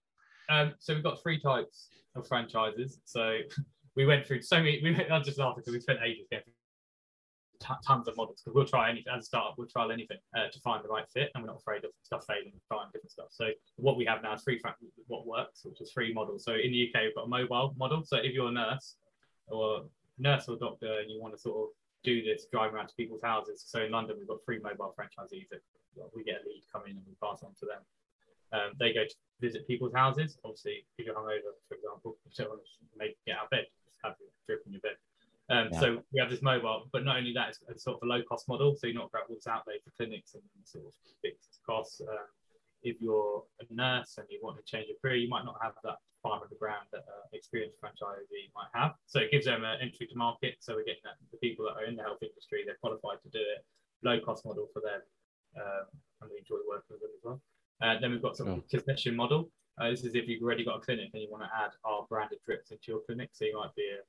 Um, so we've got three types of franchises. So (laughs) we went through so many. We went, I just laughed because we spent ages getting tons of models because we'll try anything as a startup. We'll trial anything uh, to find the right fit, and we're not afraid of stuff failing. Trying different stuff. So what we have now is free what works, which is three models. So in the UK, we've got a mobile model. So if you're a nurse or nurse or doctor, and you want to sort of do this, drive around to people's houses. So in London, we've got three mobile franchisees that we get a lead come in and we pass on to them. Um, they go to visit people's houses. Obviously, if you're hungover, for example, don't want to make get out of bed, just have your drip in your bed. Um, yeah. So we have this mobile, but not only that, it's, it's sort of a low cost model. So you're not about what's out there for clinics and sort of fixed costs. Um, if you're a nurse and you want to change your career, you might not have that 500 grand that uh, experienced franchisee might have. So it gives them an entry to market. So we're getting that, the people that are in the health industry, they're qualified to do it. Low cost model for them, um, and we enjoy working with them as well. Uh, then we've got sort of oh. concession model. Uh, this is if you've already got a clinic and you want to add our branded drips into your clinic. So you might be a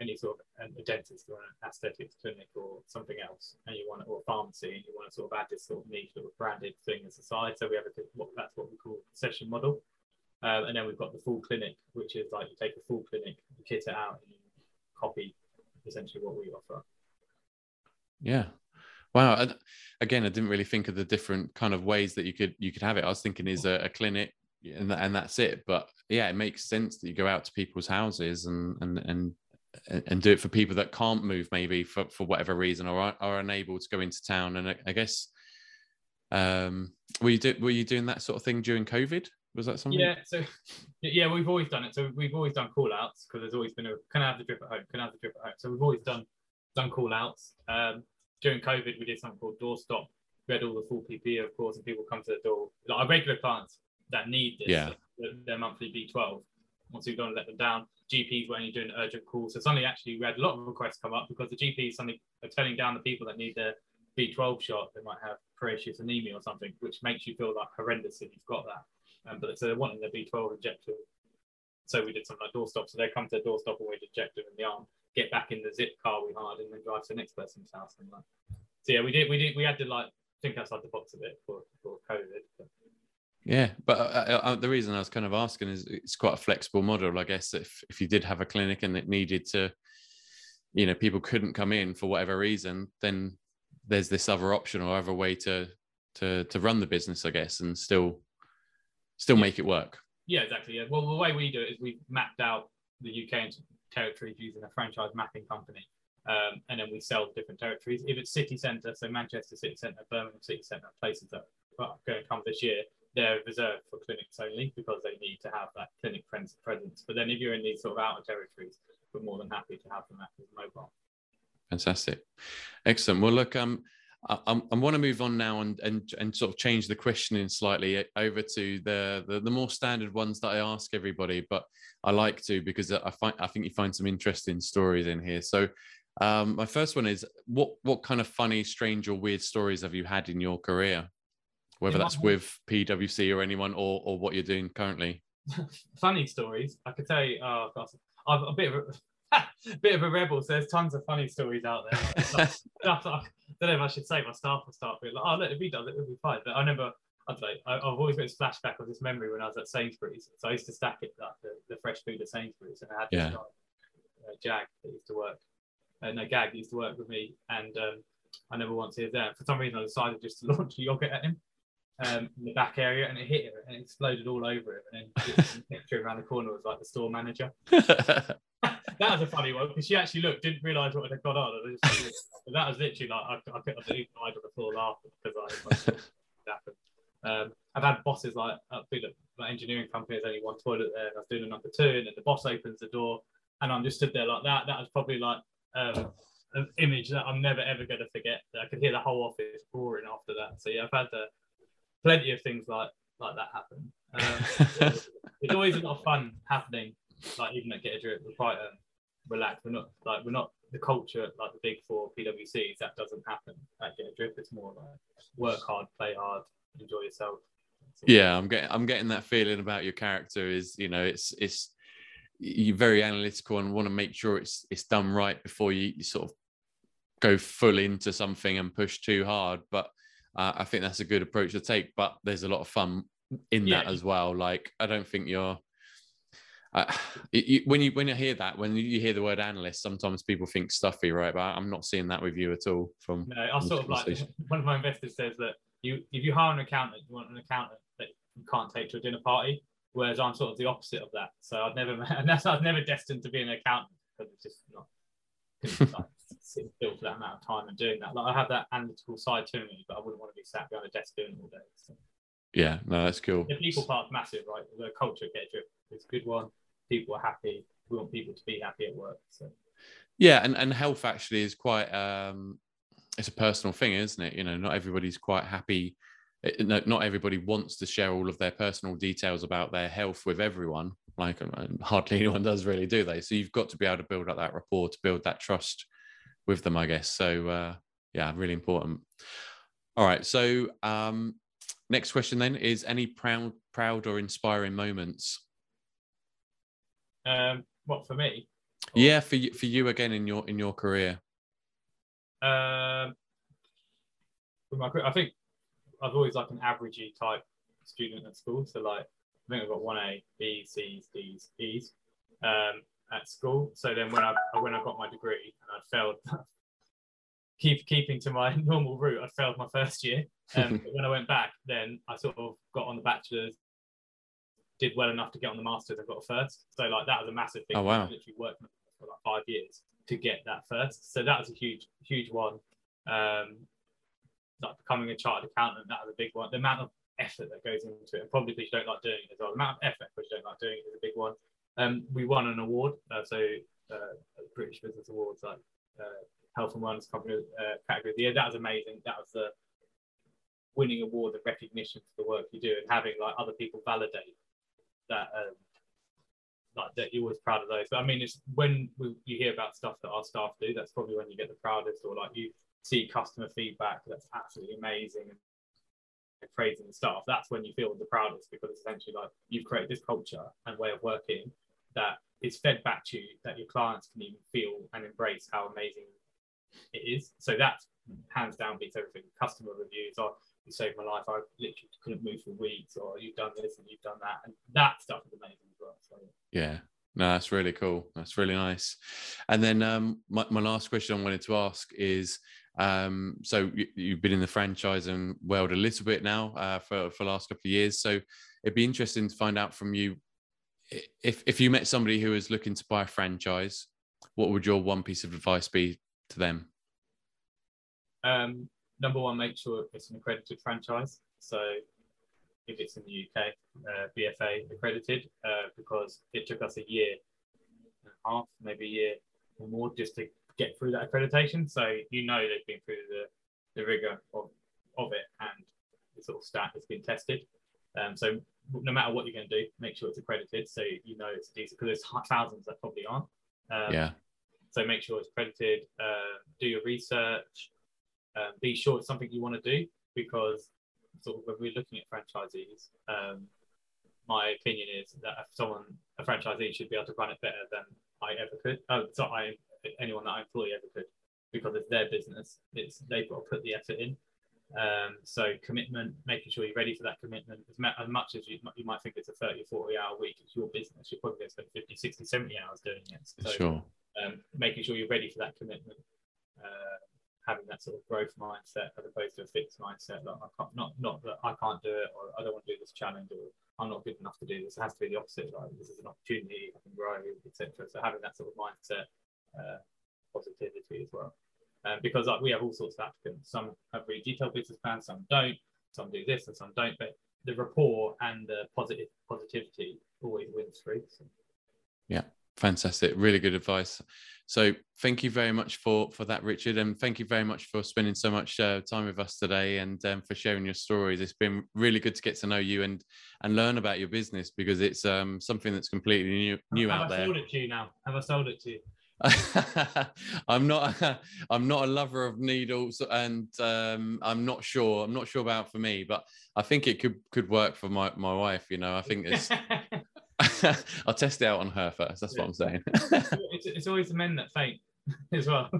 any sort of a dentist or an aesthetics clinic or something else, and you want to, or a pharmacy, and you want to sort of add this sort of niche little branded thing as a side. So we have a what that's what we call session model, um, and then we've got the full clinic, which is like you take a full clinic, you kit it out, and you copy essentially what we offer. Yeah. Wow. Again, I didn't really think of the different kind of ways that you could you could have it. I was thinking is a, a clinic and and that's it. But yeah, it makes sense that you go out to people's houses and and and and do it for people that can't move maybe for, for whatever reason or are, are unable to go into town. And I, I guess um were you do, were you doing that sort of thing during covid? Was that something? Yeah so yeah we've always done it. So we've always done call outs because there's always been a can i have the drip at home? Can i have the drip at home? So we've always done done call outs um during covid we did something called doorstop we had all the full ppe of course and people come to the door like our regular clients that need this yeah their monthly b12 once we've gone and let them down GPs were only doing urgent calls. So suddenly, actually, we had a lot of requests come up because the GPs suddenly are telling down the people that need their B12 shot. They might have pernicious anemia or something, which makes you feel like horrendous if you've got that. Um, but so they're wanting their B12 injected. So we did something like doorstop. So they come to the doorstop and we inject them in the arm, get back in the zip car we hired, and then drive to the next person's house. And like, so yeah, we did. We did. We had to like think outside the box a bit for for COVID. But, yeah, but uh, uh, uh, the reason I was kind of asking is it's quite a flexible model. I guess if if you did have a clinic and it needed to, you know, people couldn't come in for whatever reason, then there's this other option or other way to to to run the business, I guess, and still still yeah. make it work. Yeah, exactly. Yeah. Well, the way we do it is we've mapped out the UK into territories using a franchise mapping company. Um, and then we sell different territories. If it's city centre, so Manchester City Centre, Birmingham City Centre, places that are going to come this year, they're reserved for clinics only because they need to have that clinic presence. But then if you're in these sort of outer territories, we're more than happy to have them as mobile. Fantastic, excellent. Well, look, um, I, I want to move on now and, and and sort of change the questioning slightly over to the, the, the more standard ones that I ask everybody, but I like to because I find I think you find some interesting stories in here. So. Um, my first one is what what kind of funny, strange, or weird stories have you had in your career? whether that's with PwC or anyone or or what you're doing currently. (laughs) funny stories. I could tell you. Oh, gosh, I'm a bit of a, (laughs) bit of a rebel. So there's tons of funny stories out there. Like, (laughs) stuff, stuff I don't know if I should say my staff will start being like, oh look, if he does it, it'll be fine. But I remember. I don't know. I, have always got this flashback of this memory when I was at Sainsbury's. So I used to stack it like the, the fresh food at Sainsbury's, and I had this yeah. guy, uh, Jag, that used to work. Uh, no, Gag used to work with me, and um, I never once he was there. For some reason, I decided just to (laughs) launch a yogurt at him um, in the back area, and it hit him and it exploded all over him. And then picture around the corner was like the store manager. That was a funny one because she actually looked, didn't realise what had gone on. that was literally like I, I could have died on the floor laughing because I happened. Um, I've had bosses like at like engineering company, there's only one toilet there, and I was doing a number two, and then the boss opens the door, and I'm just stood there like that. That was probably like um, an image that I'm never ever going to forget. I could hear the whole office roaring after that. So yeah, I've had the plenty of things like like that happen. Um, (laughs) it's always a lot of fun happening. Like even at Get a Drip, quite um, relaxed. We're not like we're not the culture like the big four PwCs. That doesn't happen at Get a Drip. It's more like work hard, play hard, enjoy yourself. Yeah, I'm getting I'm getting that feeling about your character. Is you know it's it's you're very analytical and want to make sure it's it's done right before you, you sort of go full into something and push too hard. But uh, I think that's a good approach to take. But there's a lot of fun in yeah. that as well. Like I don't think you're. (sighs) You, when you when you hear that, when you hear the word analyst, sometimes people think stuffy, right? But I'm not seeing that with you at all. From no, I sort of like (laughs) one of my investors says that you if you hire an accountant, you want an accountant that you can't take to a dinner party. Whereas I'm sort of the opposite of that. So I've never, (laughs) and that's I was never destined to be an accountant because it's just not like, (laughs) sitting still for that amount of time and doing that. Like I have that analytical side to me, but I wouldn't want to be sat behind a desk doing it all day. So. Yeah, no, that's cool. The people part's massive, right? The culture get drip. It's a good one. People are happy. We want people to be happy at work. So yeah, and, and health actually is quite um it's a personal thing, isn't it? You know, not everybody's quite happy. It, not everybody wants to share all of their personal details about their health with everyone. Like um, hardly (laughs) anyone does really, do they? So you've got to be able to build up that rapport, to build that trust with them, I guess. So uh, yeah, really important. All right. So um, next question then is any proud, proud or inspiring moments? Um, what for me? Or... Yeah, for you, for you again in your in your career. Um, my, I think I've always like an averagey type student at school. So like I think I've got one A, B, C's, D's, E's um, at school. So then when I when I got my degree and I failed, (laughs) keep keeping to my (laughs) normal route, I failed my first year. Um, (laughs) when I went back, then I sort of got on the bachelor's, did well enough to get on the masters, and got a first. So like that was a massive thing. Oh wow! I literally worked for like five years to get that first. So that was a huge huge one. Um, like becoming a chartered accountant, that was a big one. The amount of effort that goes into it, and probably because you don't like doing it as well. The amount of effort because you don't like doing it is a big one. Um, we won an award, uh, so uh, British Business Awards, like uh, Health and Wellness Company uh, category of the year. That was amazing. That was the winning award and recognition for the work you do, and having like other people validate that. Um, like that you're always proud of those. But I mean, it's when we, you hear about stuff that our staff do, that's probably when you get the proudest, or like you see customer feedback that's absolutely amazing and praising the staff, that's when you feel the proudest because essentially like you've created this culture and way of working that is fed back to you that your clients can even feel and embrace how amazing it is. So that's hands down beats everything. Customer reviews, oh, you saved my life, I literally couldn't move for weeks, or you've done this and you've done that. And that stuff is amazing as well. So yeah. No, that's really cool. That's really nice. And then um, my, my last question I wanted to ask is um, so you, have been in the franchising world a little bit now uh, for for the last couple of years. So it'd be interesting to find out from you if if you met somebody who was looking to buy a franchise, what would your one piece of advice be to them? Um, number one, make sure it's an accredited franchise. So if it's in the UK, uh, BFA accredited, uh, because it took us a year and a half, maybe a year or more, just to get through that accreditation. So you know they've been through the, the rigor of, of it and the sort of stat has been tested. Um, so no matter what you're going to do, make sure it's accredited so you know it's decent because there's thousands that probably aren't. Um, yeah. So make sure it's accredited. Uh, do your research. Um, be sure it's something you want to do because sort of when we're looking at franchisees, um, my opinion is that if someone a franchisee should be able to run it better than I ever could. Oh, so I anyone that I employ ever could, because it's their business. It's they've got to put the effort in. Um, so commitment, making sure you're ready for that commitment. As, as much as you, you might think it's a 30 40 hour week, it's your business. You're probably going to spend 50, 60, 70 hours doing it. So, sure. Um, making sure you're ready for that commitment, uh, having that sort of growth mindset as opposed to a fixed mindset. Like I can't, not not that I can't do it or I don't want to do this challenge or I'm not good enough to do this. It has to be the opposite. Like this is an opportunity, I can grow, etc. So having that sort of mindset uh, positivity as well. Um, because like we have all sorts of applicants. Some have really detailed business plans, some don't. Some do this and some don't. But the rapport and the positive positivity always wins through. So. Yeah, fantastic. Really good advice. So thank you very much for for that, Richard, and thank you very much for spending so much uh, time with us today and um, for sharing your stories. It's been really good to get to know you and and learn about your business because it's um, something that's completely new new have out I there. Have I sold it to you now? Have I sold it to you? (laughs) I'm not. (laughs) I'm not a lover of needles, and um, I'm not sure. I'm not sure about for me, but I think it could could work for my my wife. You know, I think it's. (laughs) (laughs) I'll test it out on her first. That's yeah. what I'm saying. it's, it's always the men that faint (laughs) as well.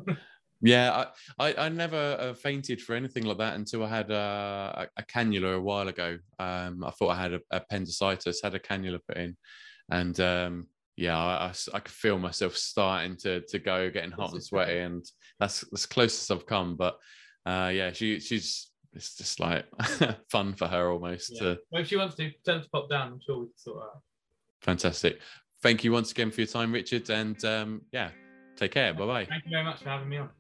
Yeah, I, I, I never uh, fainted for anything like that until I had uh, a, cannula a while ago. Um, I thought I had a, appendicitis, had a cannula put in, and um, yeah, I, I, I, could feel myself starting to to go, getting hot and sweaty, (laughs) and that's as close as I've come. But uh, yeah, she she's it's just like fun for her almost. Yeah. To... Well, if she wants to, tell her to pop down. I'm sure we can sort out. Fantastic. Thank you once again for your time, Richard, and um, yeah, take care. Bye bye. Thank you very much for having me on.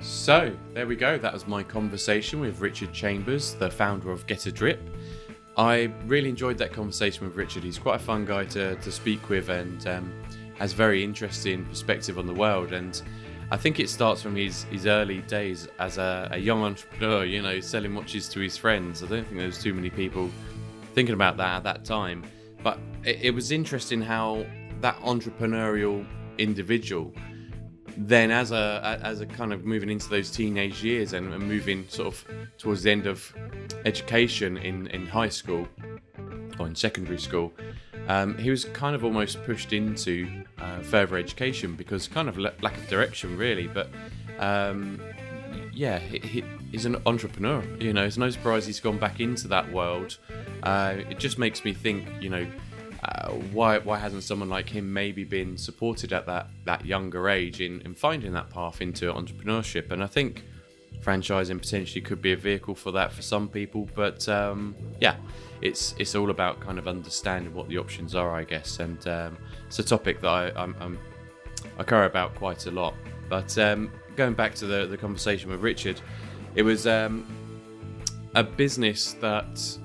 So, there we go. That was my conversation with Richard Chambers, the founder of Get a Drip. I really enjoyed that conversation with Richard. He's quite a fun guy to, to speak with and um, has very interesting perspective on the world. And I think it starts from his, his early days as a, a young entrepreneur, you know, selling watches to his friends. I don't think there was too many people thinking about that at that time. But it, it was interesting how that entrepreneurial individual then as a as a kind of moving into those teenage years and, and moving sort of towards the end of education in in high school or in secondary school um, he was kind of almost pushed into uh, further education because kind of lack of direction really but um, yeah he, he's an entrepreneur you know it's no surprise he's gone back into that world uh, it just makes me think you know uh, why why hasn't someone like him maybe been supported at that that younger age in, in finding that path into entrepreneurship? And I think franchising potentially could be a vehicle for that for some people. But um, yeah, it's it's all about kind of understanding what the options are, I guess. And um, it's a topic that I I'm, I'm, i care about quite a lot. But um, going back to the the conversation with Richard, it was um, a business that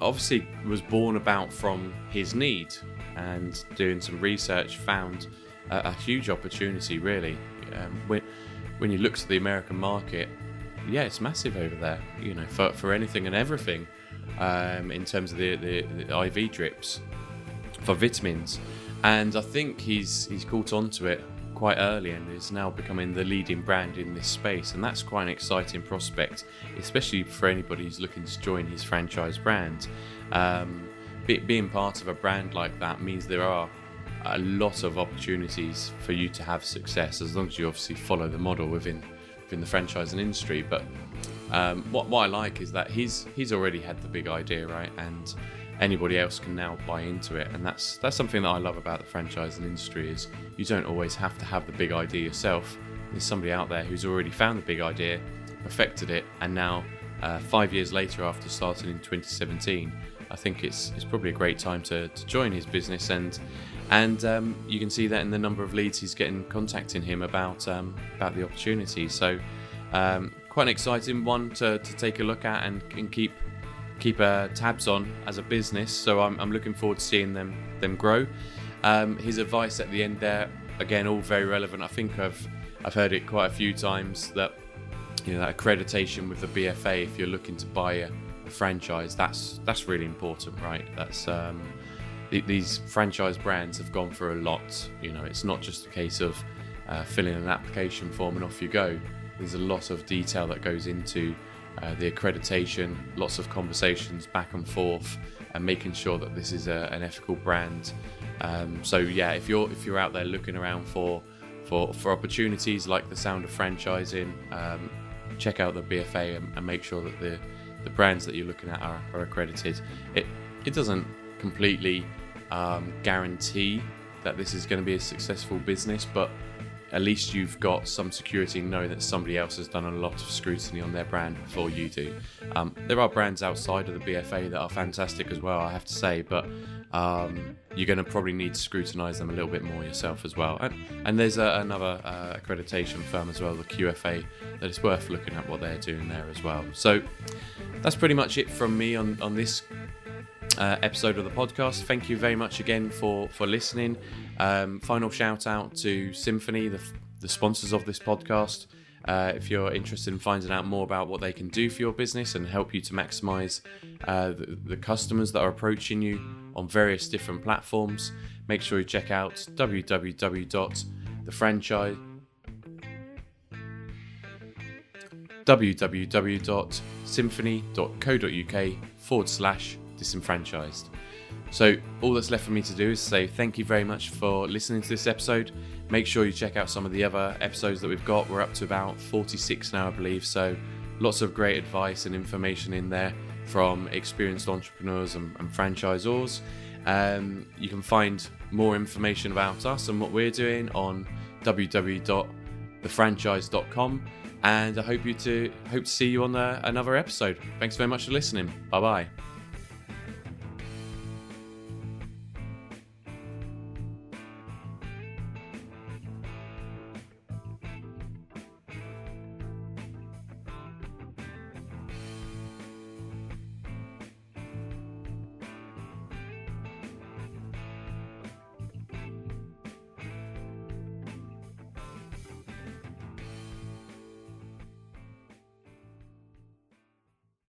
obviously was born about from his need and doing some research found a, a huge opportunity really um, when, when you look to the american market yeah it's massive over there you know for, for anything and everything um, in terms of the, the, the iv drips for vitamins and i think he's he's caught on to it quite early and is now becoming the leading brand in this space. And that's quite an exciting prospect, especially for anybody who's looking to join his franchise brand. Um, be, being part of a brand like that means there are a lot of opportunities for you to have success as long as you obviously follow the model within within the franchising industry. But um, what, what I like is that he's he's already had the big idea right? And anybody else can now buy into it. And that's that's something that I love about the franchising industry is you don't always have to have the big idea yourself. There's somebody out there who's already found the big idea perfected it and now uh, five years later after starting in 2017 I think it's it's probably a great time to, to join his business. And and um, you can see that in the number of leads he's getting contacting him about um, about the opportunity. So um, quite an exciting one to, to take a look at and, and keep keep uh, tabs on as a business. So I'm, I'm looking forward to seeing them them grow. Um, his advice at the end there, again, all very relevant. I think I've I've heard it quite a few times that you know that accreditation with the BFA, if you're looking to buy a, a franchise, that's that's really important, right? That's um, th- these franchise brands have gone through a lot. You know, it's not just a case of uh, filling an application form and off you go. There's a lot of detail that goes into uh, the accreditation, lots of conversations back and forth, and making sure that this is a, an ethical brand. Um, so yeah, if you're if you're out there looking around for for for opportunities like the sound of franchising, um, check out the BFA and, and, make sure that the the brands that you're looking at are, are accredited. It it doesn't completely um, guarantee that this is going to be a successful business, but at least you've got some security knowing that somebody else has done a lot of scrutiny on their brand before you do. Um, there are brands outside of the BFA that are fantastic as well, I have to say, but um, you're going to probably need to scrutinize them a little bit more yourself as well. And, and there's a, another uh, accreditation firm as well, the QFA, that it's worth looking at what they're doing there as well. So that's pretty much it from me on, on this uh, episode of the podcast. Thank you very much again for for listening. Um, final shout out to Cymphony, the, the sponsors of this podcast. Uh, if you're interested in finding out more about what they can do for your business and help you to maximize uh, the, the, customers that are approaching you on various different platforms, make sure you check out www.thefranchise www.cymphony.co.uk forward slash disenfranchised. So, all that's left for me to do is say thank you very much for listening to this episode. Make sure you check out some of the other episodes that we've got. We're up to about 46 now, I believe. So, Lots of great advice and information in there from experienced entrepreneurs and, and franchisors. Um, you can find more information about us and what we're doing on www.thefranchised.com. And I hope you to hope to see you on the, another episode. Thanks very much for listening. Bye bye.